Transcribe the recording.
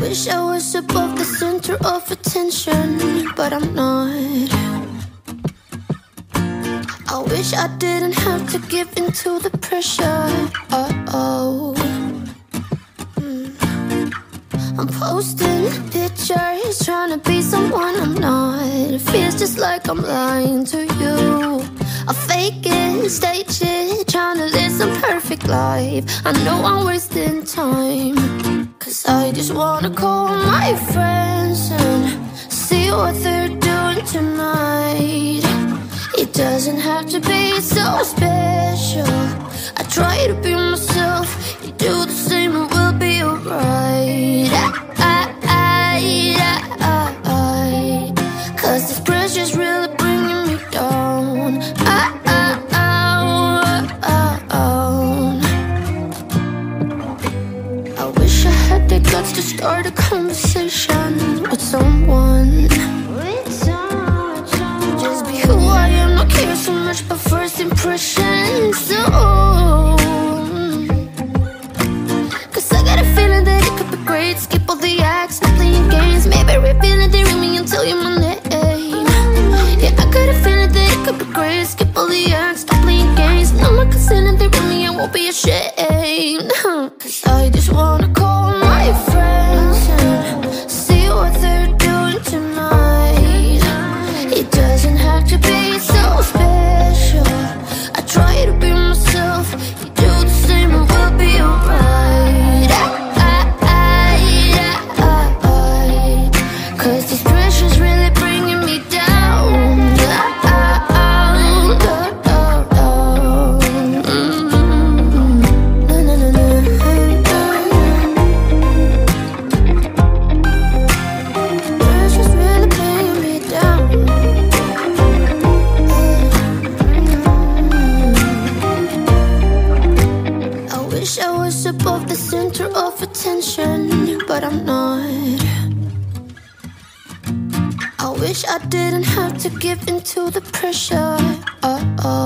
wish I was above the center of attention, but I'm not. I wish I didn't have to give in to the pressure. Uh oh. I'm posting pictures, trying to be someone I'm not. It feels just like I'm lying to you. I fake it, stage it, trying to live some perfect life. I know I'm wasting time. Cause I just wanna call my friends and see what they're doing tonight. It doesn't have to be so special. I try to be guts to start a conversation with someone. Just be who I am, not care so much about first impressions. Oh. So, Cause I got a feeling that it could be great. Skip all the acts, not playing games. Maybe it, they ring me and tell you my name. Yeah, I got a feeling that it could be great. Skip all the acts, stop playing games. No more concealing, they ring me, I won't be ashamed. Cause this pressure's really bringing me down. Above the center of attention, but I'm not. Wish I didn't have to give in to the pressure. Uh oh.